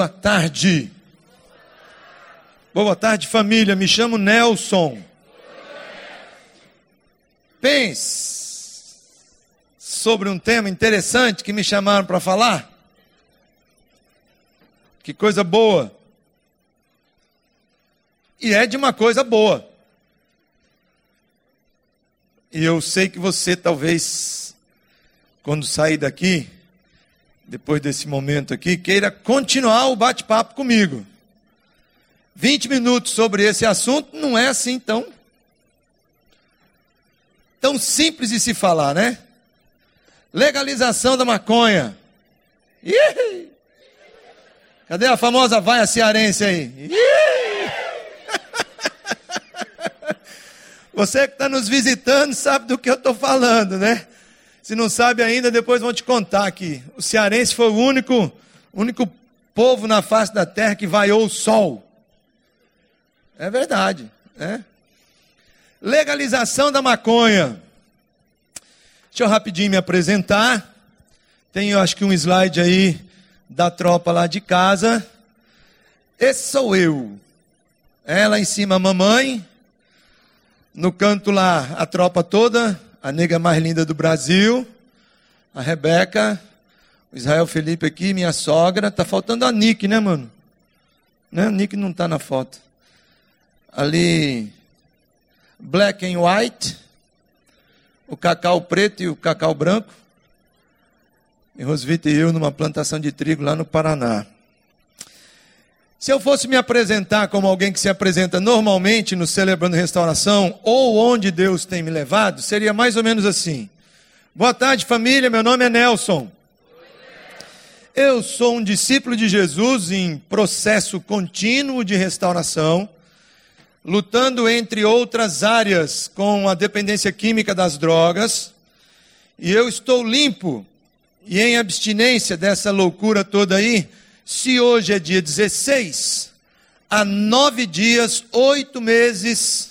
Boa tarde. Boa tarde, família. Me chamo Nelson. Pense sobre um tema interessante que me chamaram para falar. Que coisa boa. E é de uma coisa boa. E eu sei que você talvez, quando sair daqui, depois desse momento aqui, queira continuar o bate-papo comigo. 20 minutos sobre esse assunto não é assim tão tão simples de se falar, né? Legalização da maconha. Ih! Cadê a famosa vaia cearense aí? Ih! Você que está nos visitando sabe do que eu estou falando, né? Se não sabe ainda, depois vão te contar que o cearense foi o único, único povo na face da terra que vaiou o sol. É verdade, né? Legalização da maconha. Deixa eu rapidinho me apresentar. Tenho acho que um slide aí da tropa lá de casa. Esse sou eu. Ela em cima a mamãe. No canto lá a tropa toda a nega mais linda do Brasil, a Rebeca, o Israel Felipe aqui, minha sogra. Tá faltando a Nick, né, mano? Né? A Nick não tá na foto. Ali, black and white, o cacau preto e o cacau branco. E Rosvita e eu numa plantação de trigo lá no Paraná. Se eu fosse me apresentar como alguém que se apresenta normalmente no Celebrando Restauração, ou onde Deus tem me levado, seria mais ou menos assim. Boa tarde, família, meu nome é Nelson. Eu sou um discípulo de Jesus em processo contínuo de restauração, lutando entre outras áreas com a dependência química das drogas, e eu estou limpo e em abstinência dessa loucura toda aí se hoje é dia 16, há nove dias, oito meses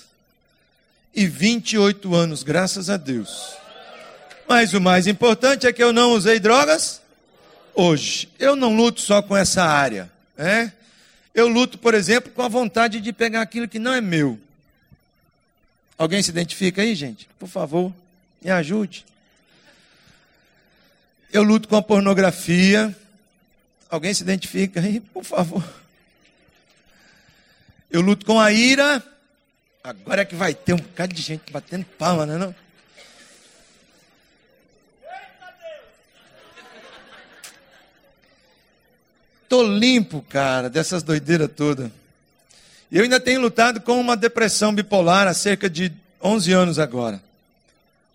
e 28 anos, graças a Deus. Mas o mais importante é que eu não usei drogas hoje. Eu não luto só com essa área, né? Eu luto, por exemplo, com a vontade de pegar aquilo que não é meu. Alguém se identifica aí, gente? Por favor, me ajude. Eu luto com a pornografia, Alguém se identifica aí, por favor? Eu luto com a ira. Agora é que vai ter um bocado de gente batendo palma, não é não? Tô limpo, cara, dessas doideiras todas. E eu ainda tenho lutado com uma depressão bipolar há cerca de 11 anos agora.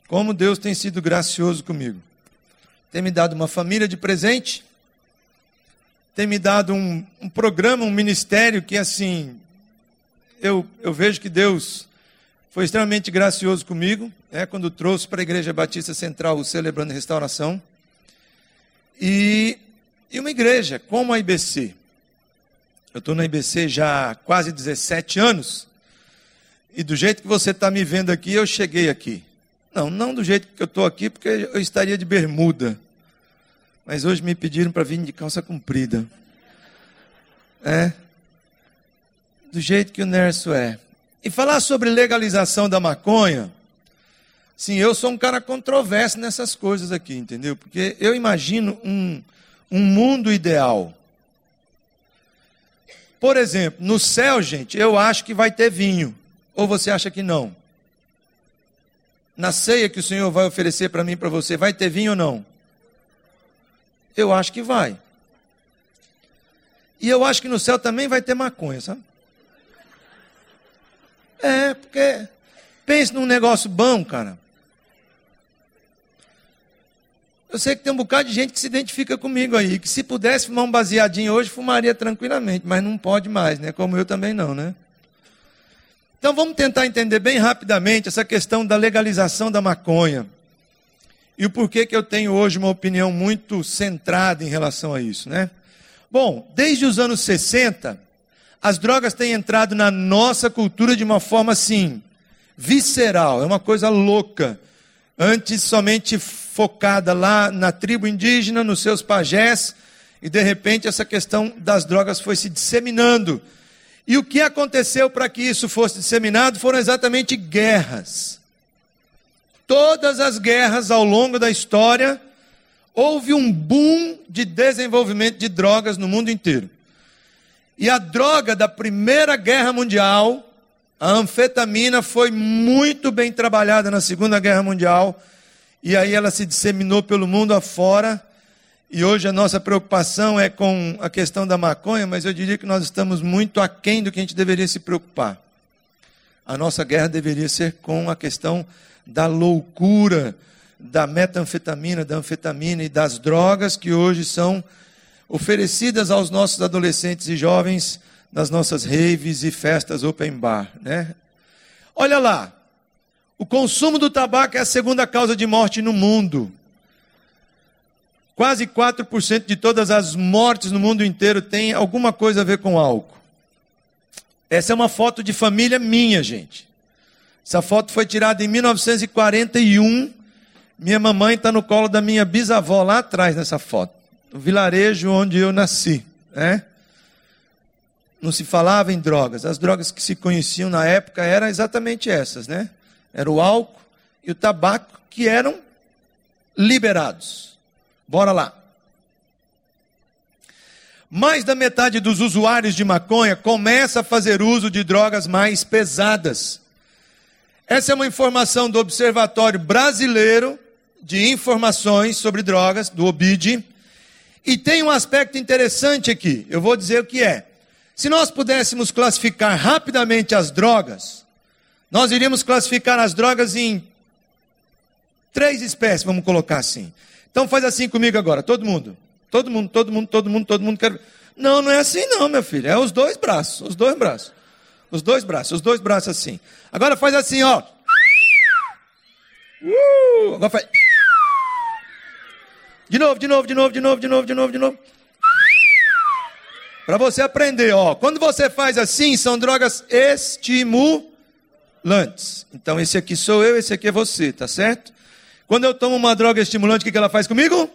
Como Deus tem sido gracioso comigo. Tem me dado uma família de presente tem me dado um, um programa, um ministério que, assim, eu, eu vejo que Deus foi extremamente gracioso comigo, né, quando trouxe para a Igreja Batista Central o Celebrando Restauração. E, e uma igreja como a IBC. Eu estou na IBC já há quase 17 anos. E do jeito que você está me vendo aqui, eu cheguei aqui. Não, não do jeito que eu estou aqui, porque eu estaria de bermuda. Mas hoje me pediram para vir de calça comprida. É. Do jeito que o Nerso é. E falar sobre legalização da maconha. Sim, eu sou um cara controverso nessas coisas aqui, entendeu? Porque eu imagino um, um mundo ideal. Por exemplo, no céu, gente, eu acho que vai ter vinho. Ou você acha que não? Na ceia que o Senhor vai oferecer para mim e para você, vai ter vinho ou não? Eu acho que vai. E eu acho que no céu também vai ter maconha, sabe? É, porque pense num negócio bom, cara. Eu sei que tem um bocado de gente que se identifica comigo aí, que se pudesse fumar um baseadinho hoje, fumaria tranquilamente, mas não pode mais, né? Como eu também não, né? Então vamos tentar entender bem rapidamente essa questão da legalização da maconha. E o porquê que eu tenho hoje uma opinião muito centrada em relação a isso, né? Bom, desde os anos 60, as drogas têm entrado na nossa cultura de uma forma assim, visceral, é uma coisa louca. Antes somente focada lá na tribo indígena, nos seus pajés, E de repente essa questão das drogas foi se disseminando. E o que aconteceu para que isso fosse disseminado foram exatamente guerras. Todas as guerras ao longo da história, houve um boom de desenvolvimento de drogas no mundo inteiro. E a droga da Primeira Guerra Mundial, a anfetamina, foi muito bem trabalhada na Segunda Guerra Mundial. E aí ela se disseminou pelo mundo afora. E hoje a nossa preocupação é com a questão da maconha, mas eu diria que nós estamos muito aquém do que a gente deveria se preocupar. A nossa guerra deveria ser com a questão da loucura, da metanfetamina, da anfetamina e das drogas que hoje são oferecidas aos nossos adolescentes e jovens nas nossas raves e festas open bar, né? Olha lá, o consumo do tabaco é a segunda causa de morte no mundo. Quase 4% de todas as mortes no mundo inteiro tem alguma coisa a ver com álcool. Essa é uma foto de família minha, gente. Essa foto foi tirada em 1941. Minha mamãe está no colo da minha bisavó lá atrás nessa foto. No vilarejo onde eu nasci. Né? Não se falava em drogas. As drogas que se conheciam na época eram exatamente essas, né? Era o álcool e o tabaco que eram liberados. Bora lá. Mais da metade dos usuários de maconha começa a fazer uso de drogas mais pesadas. Essa é uma informação do Observatório Brasileiro de Informações sobre Drogas, do OBID. E tem um aspecto interessante aqui, eu vou dizer o que é. Se nós pudéssemos classificar rapidamente as drogas, nós iríamos classificar as drogas em três espécies, vamos colocar assim. Então faz assim comigo agora, todo mundo. Todo mundo, todo mundo, todo mundo, todo mundo quer. Não, não é assim não, meu filho. É os dois braços, os dois braços. Os dois braços, os dois braços assim. Agora faz assim, ó. Uh, agora faz. De novo, de novo, de novo, de novo, de novo, de novo, de novo. Para você aprender, ó. Quando você faz assim, são drogas estimulantes. Então esse aqui sou eu, esse aqui é você, tá certo? Quando eu tomo uma droga estimulante, o que, ela faz comigo?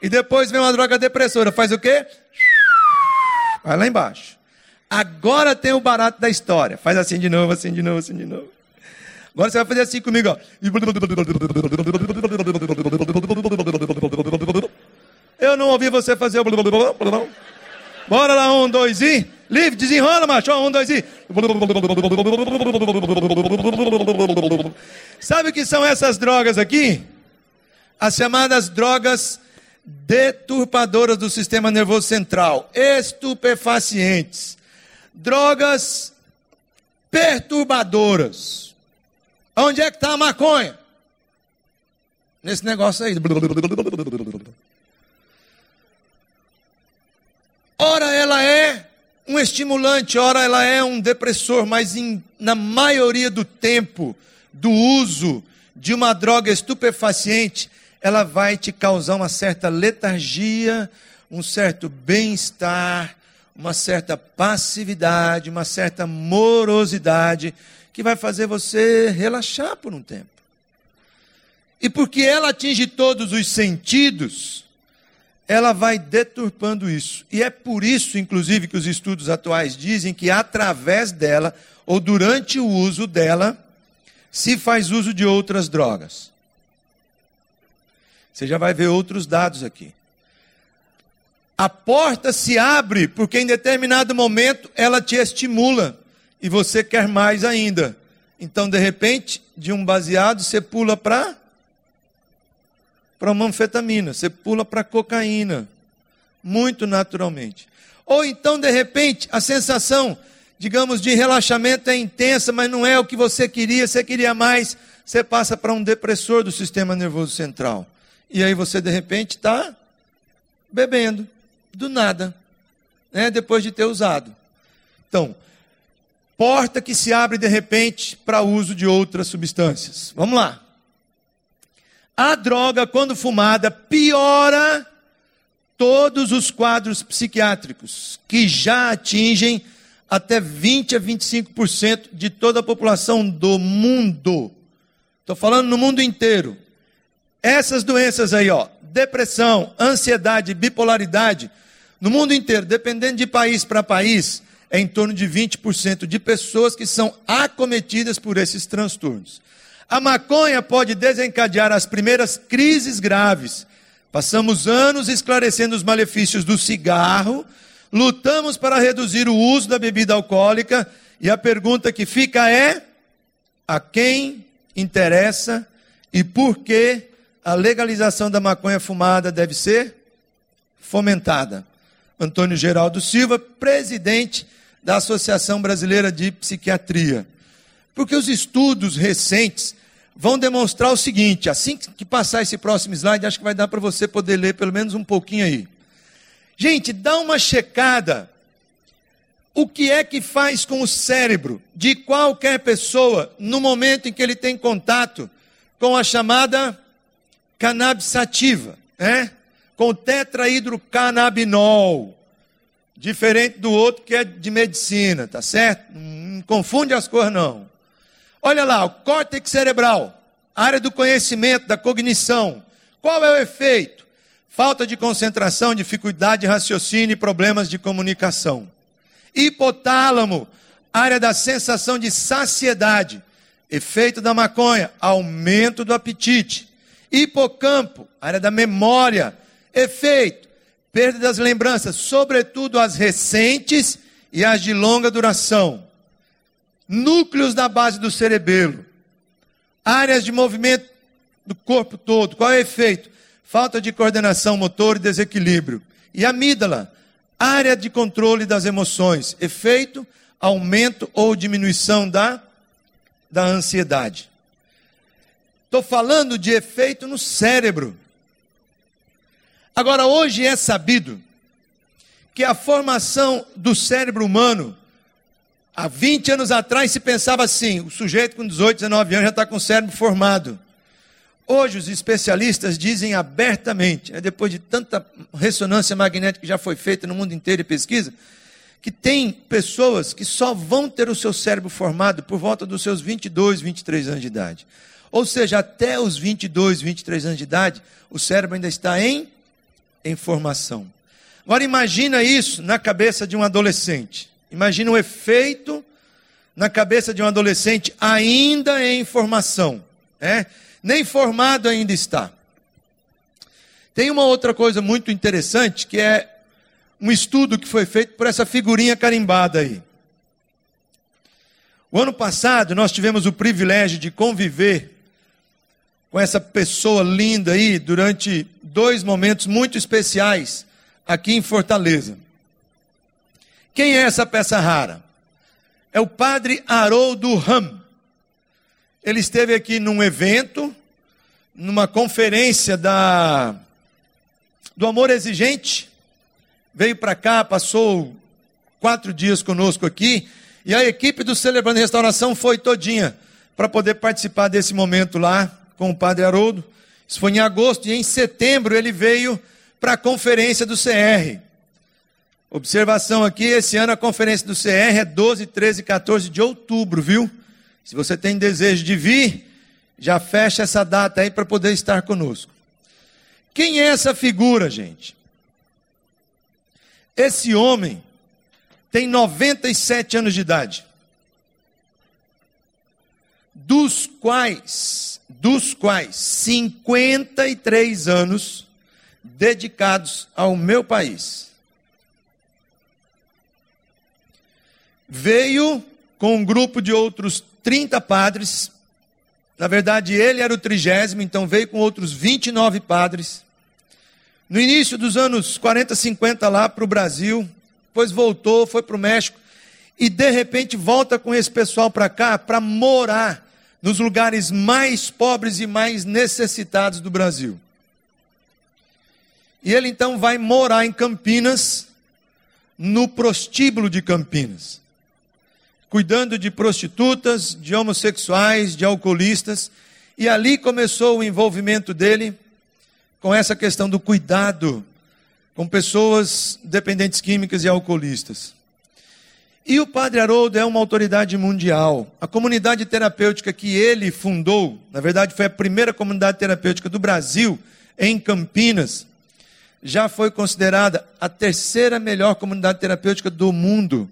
E depois vem uma droga depressora, faz o quê? Vai lá embaixo. Agora tem o barato da história. Faz assim de novo, assim de novo, assim de novo. Agora você vai fazer assim comigo, ó. Eu não ouvi você fazer o. Bora lá, um, dois e. Livre, desenrola, macho. Um, dois e. Sabe o que são essas drogas aqui? As chamadas drogas deturpadoras do sistema nervoso central, estupefacientes, drogas perturbadoras. Onde é que está a maconha? Nesse negócio aí. Ora, ela é um estimulante, ora, ela é um depressor, mas em, na maioria do tempo do uso de uma droga estupefaciente, ela vai te causar uma certa letargia, um certo bem-estar, uma certa passividade, uma certa morosidade, que vai fazer você relaxar por um tempo. E porque ela atinge todos os sentidos, ela vai deturpando isso. E é por isso, inclusive, que os estudos atuais dizem que através dela, ou durante o uso dela, se faz uso de outras drogas. Você já vai ver outros dados aqui. A porta se abre porque em determinado momento ela te estimula e você quer mais ainda. Então, de repente, de um baseado, você pula para para uma anfetamina, você pula para cocaína, muito naturalmente. Ou então, de repente, a sensação, digamos, de relaxamento é intensa, mas não é o que você queria, você queria mais, você passa para um depressor do sistema nervoso central. E aí você, de repente, está bebendo, do nada, né, depois de ter usado. Então, porta que se abre de repente para uso de outras substâncias. Vamos lá. A droga, quando fumada, piora todos os quadros psiquiátricos, que já atingem até 20 a 25% de toda a população do mundo. Estou falando no mundo inteiro. Essas doenças aí, ó, depressão, ansiedade, bipolaridade, no mundo inteiro, dependendo de país para país, é em torno de 20% de pessoas que são acometidas por esses transtornos. A maconha pode desencadear as primeiras crises graves. Passamos anos esclarecendo os malefícios do cigarro, lutamos para reduzir o uso da bebida alcoólica, e a pergunta que fica é: a quem interessa e por que a legalização da maconha fumada deve ser fomentada? Antônio Geraldo Silva, presidente da Associação Brasileira de Psiquiatria. Porque os estudos recentes vão demonstrar o seguinte: assim que passar esse próximo slide, acho que vai dar para você poder ler pelo menos um pouquinho aí. Gente, dá uma checada. O que é que faz com o cérebro de qualquer pessoa no momento em que ele tem contato com a chamada cannabis sativa, né? Com tetrahidrocannabinol, diferente do outro que é de medicina, tá certo? Não confunde as cores não. Olha lá, o córtex cerebral, área do conhecimento, da cognição. Qual é o efeito? Falta de concentração, dificuldade de raciocínio e problemas de comunicação. Hipotálamo, área da sensação de saciedade. Efeito da maconha, aumento do apetite. Hipocampo, área da memória. Efeito, perda das lembranças, sobretudo as recentes e as de longa duração núcleos da base do cerebelo, áreas de movimento do corpo todo. Qual é o efeito? Falta de coordenação motor e desequilíbrio. E amígdala, área de controle das emoções. Efeito, aumento ou diminuição da, da ansiedade. Estou falando de efeito no cérebro. Agora, hoje é sabido que a formação do cérebro humano Há 20 anos atrás se pensava assim: o sujeito com 18, 19 anos já está com o cérebro formado. Hoje os especialistas dizem abertamente, né, depois de tanta ressonância magnética que já foi feita no mundo inteiro e pesquisa, que tem pessoas que só vão ter o seu cérebro formado por volta dos seus 22, 23 anos de idade. Ou seja, até os 22, 23 anos de idade, o cérebro ainda está em, em formação. Agora imagina isso na cabeça de um adolescente. Imagina o efeito na cabeça de um adolescente ainda em formação, né? nem formado ainda está. Tem uma outra coisa muito interessante que é um estudo que foi feito por essa figurinha carimbada aí. O ano passado nós tivemos o privilégio de conviver com essa pessoa linda aí durante dois momentos muito especiais aqui em Fortaleza. Quem é essa peça rara? É o padre Haroldo Ram. Ele esteve aqui num evento, numa conferência da do Amor Exigente. Veio para cá, passou quatro dias conosco aqui. E a equipe do Celebrando Restauração foi todinha para poder participar desse momento lá com o padre Haroldo. Isso foi em agosto e em setembro ele veio para a conferência do CR. Observação aqui, esse ano a conferência do CR é 12, 13 e 14 de outubro, viu? Se você tem desejo de vir, já fecha essa data aí para poder estar conosco. Quem é essa figura, gente? Esse homem tem 97 anos de idade. Dos quais, dos quais 53 anos dedicados ao meu país. veio com um grupo de outros 30 padres. Na verdade, ele era o trigésimo, então veio com outros 29 padres. No início dos anos 40, 50, lá para o Brasil, depois voltou, foi para o México, e de repente volta com esse pessoal para cá para morar nos lugares mais pobres e mais necessitados do Brasil. E ele então vai morar em Campinas, no prostíbulo de Campinas cuidando de prostitutas, de homossexuais, de alcoolistas, e ali começou o envolvimento dele com essa questão do cuidado com pessoas dependentes químicas e alcoolistas. E o Padre Haroldo é uma autoridade mundial. A comunidade terapêutica que ele fundou, na verdade foi a primeira comunidade terapêutica do Brasil, em Campinas, já foi considerada a terceira melhor comunidade terapêutica do mundo.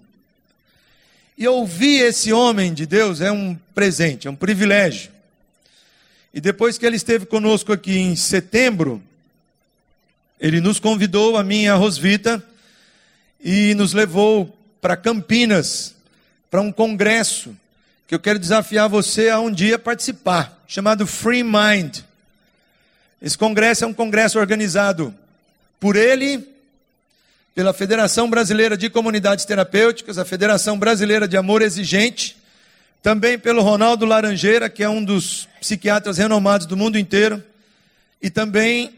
E ouvir esse homem de Deus é um presente, é um privilégio. E depois que ele esteve conosco aqui em setembro, ele nos convidou, a mim e a Rosvita, e nos levou para Campinas, para um congresso, que eu quero desafiar você a um dia participar, chamado Free Mind. Esse congresso é um congresso organizado por ele, pela Federação Brasileira de Comunidades Terapêuticas, a Federação Brasileira de Amor Exigente, também pelo Ronaldo Laranjeira, que é um dos psiquiatras renomados do mundo inteiro, e também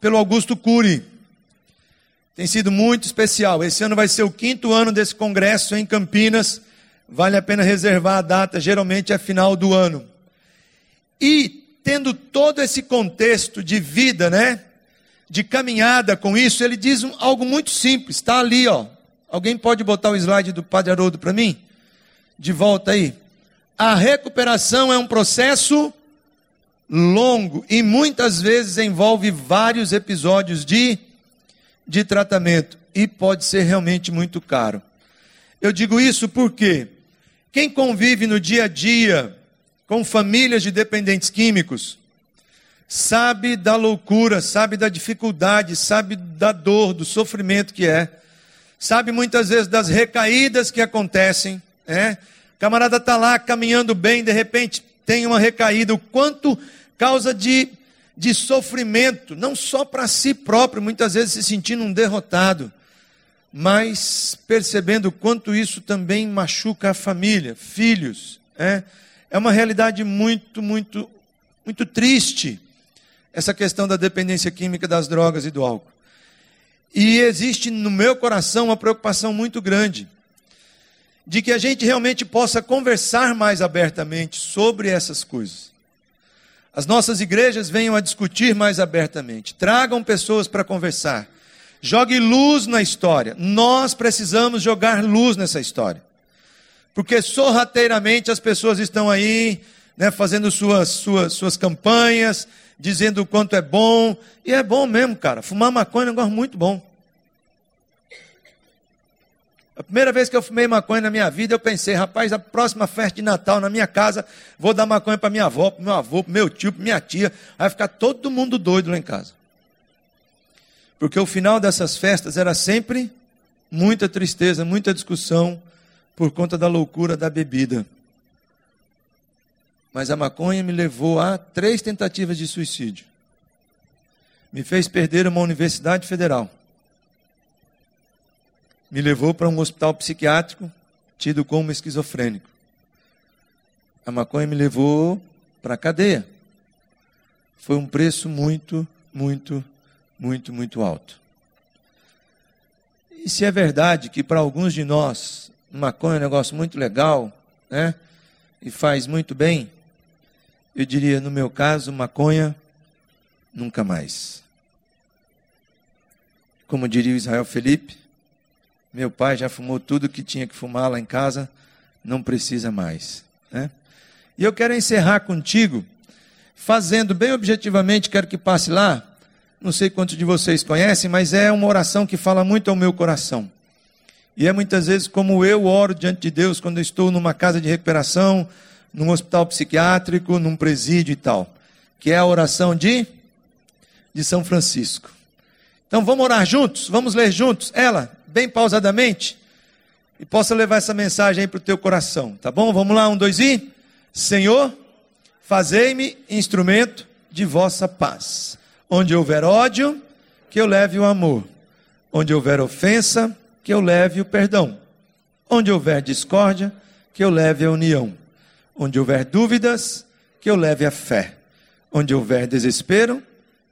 pelo Augusto Cury. Tem sido muito especial. Esse ano vai ser o quinto ano desse congresso em Campinas. Vale a pena reservar a data, geralmente é final do ano. E tendo todo esse contexto de vida, né? de caminhada com isso, ele diz algo muito simples, está ali, ó. Alguém pode botar o slide do Padre Haroldo para mim? De volta aí. A recuperação é um processo longo e muitas vezes envolve vários episódios de, de tratamento e pode ser realmente muito caro. Eu digo isso porque quem convive no dia a dia com famílias de dependentes químicos, sabe da loucura, sabe da dificuldade, sabe da dor, do sofrimento que é, sabe muitas vezes das recaídas que acontecem, é? Camarada está lá caminhando bem, de repente tem uma recaída, o quanto causa de, de sofrimento, não só para si próprio, muitas vezes se sentindo um derrotado, mas percebendo quanto isso também machuca a família, filhos, é? É uma realidade muito, muito, muito triste essa questão da dependência química das drogas e do álcool. E existe no meu coração uma preocupação muito grande de que a gente realmente possa conversar mais abertamente sobre essas coisas. As nossas igrejas venham a discutir mais abertamente, tragam pessoas para conversar, jogue luz na história. Nós precisamos jogar luz nessa história, porque sorrateiramente as pessoas estão aí né, fazendo suas, suas, suas campanhas, dizendo o quanto é bom. E é bom mesmo, cara. Fumar maconha é um negócio muito bom. A primeira vez que eu fumei maconha na minha vida, eu pensei, rapaz, a próxima festa de Natal na minha casa, vou dar maconha para minha avó, para meu avô, para meu tio, para minha tia. Vai ficar todo mundo doido lá em casa. Porque o final dessas festas era sempre muita tristeza, muita discussão por conta da loucura da bebida. Mas a maconha me levou a três tentativas de suicídio. Me fez perder uma universidade federal. Me levou para um hospital psiquiátrico, tido como esquizofrênico. A maconha me levou para a cadeia. Foi um preço muito, muito, muito, muito alto. E se é verdade que para alguns de nós, maconha é um negócio muito legal, né? E faz muito bem, eu diria, no meu caso, maconha, nunca mais. Como diria o Israel Felipe, meu pai já fumou tudo que tinha que fumar lá em casa, não precisa mais. Né? E eu quero encerrar contigo, fazendo bem objetivamente, quero que passe lá. Não sei quantos de vocês conhecem, mas é uma oração que fala muito ao meu coração. E é muitas vezes como eu oro diante de Deus quando estou numa casa de recuperação, num hospital psiquiátrico, num presídio e tal, que é a oração de, de São Francisco. Então vamos orar juntos, vamos ler juntos ela, bem pausadamente, e possa levar essa mensagem aí para o teu coração, tá bom? Vamos lá, um, dois e. Senhor, fazei-me instrumento de vossa paz. Onde houver ódio, que eu leve o amor. Onde houver ofensa, que eu leve o perdão. Onde houver discórdia, que eu leve a união. Onde houver dúvidas, que eu leve a fé. Onde houver desespero,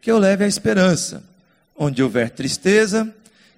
que eu leve a esperança. Onde houver tristeza,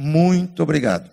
Muito obrigado.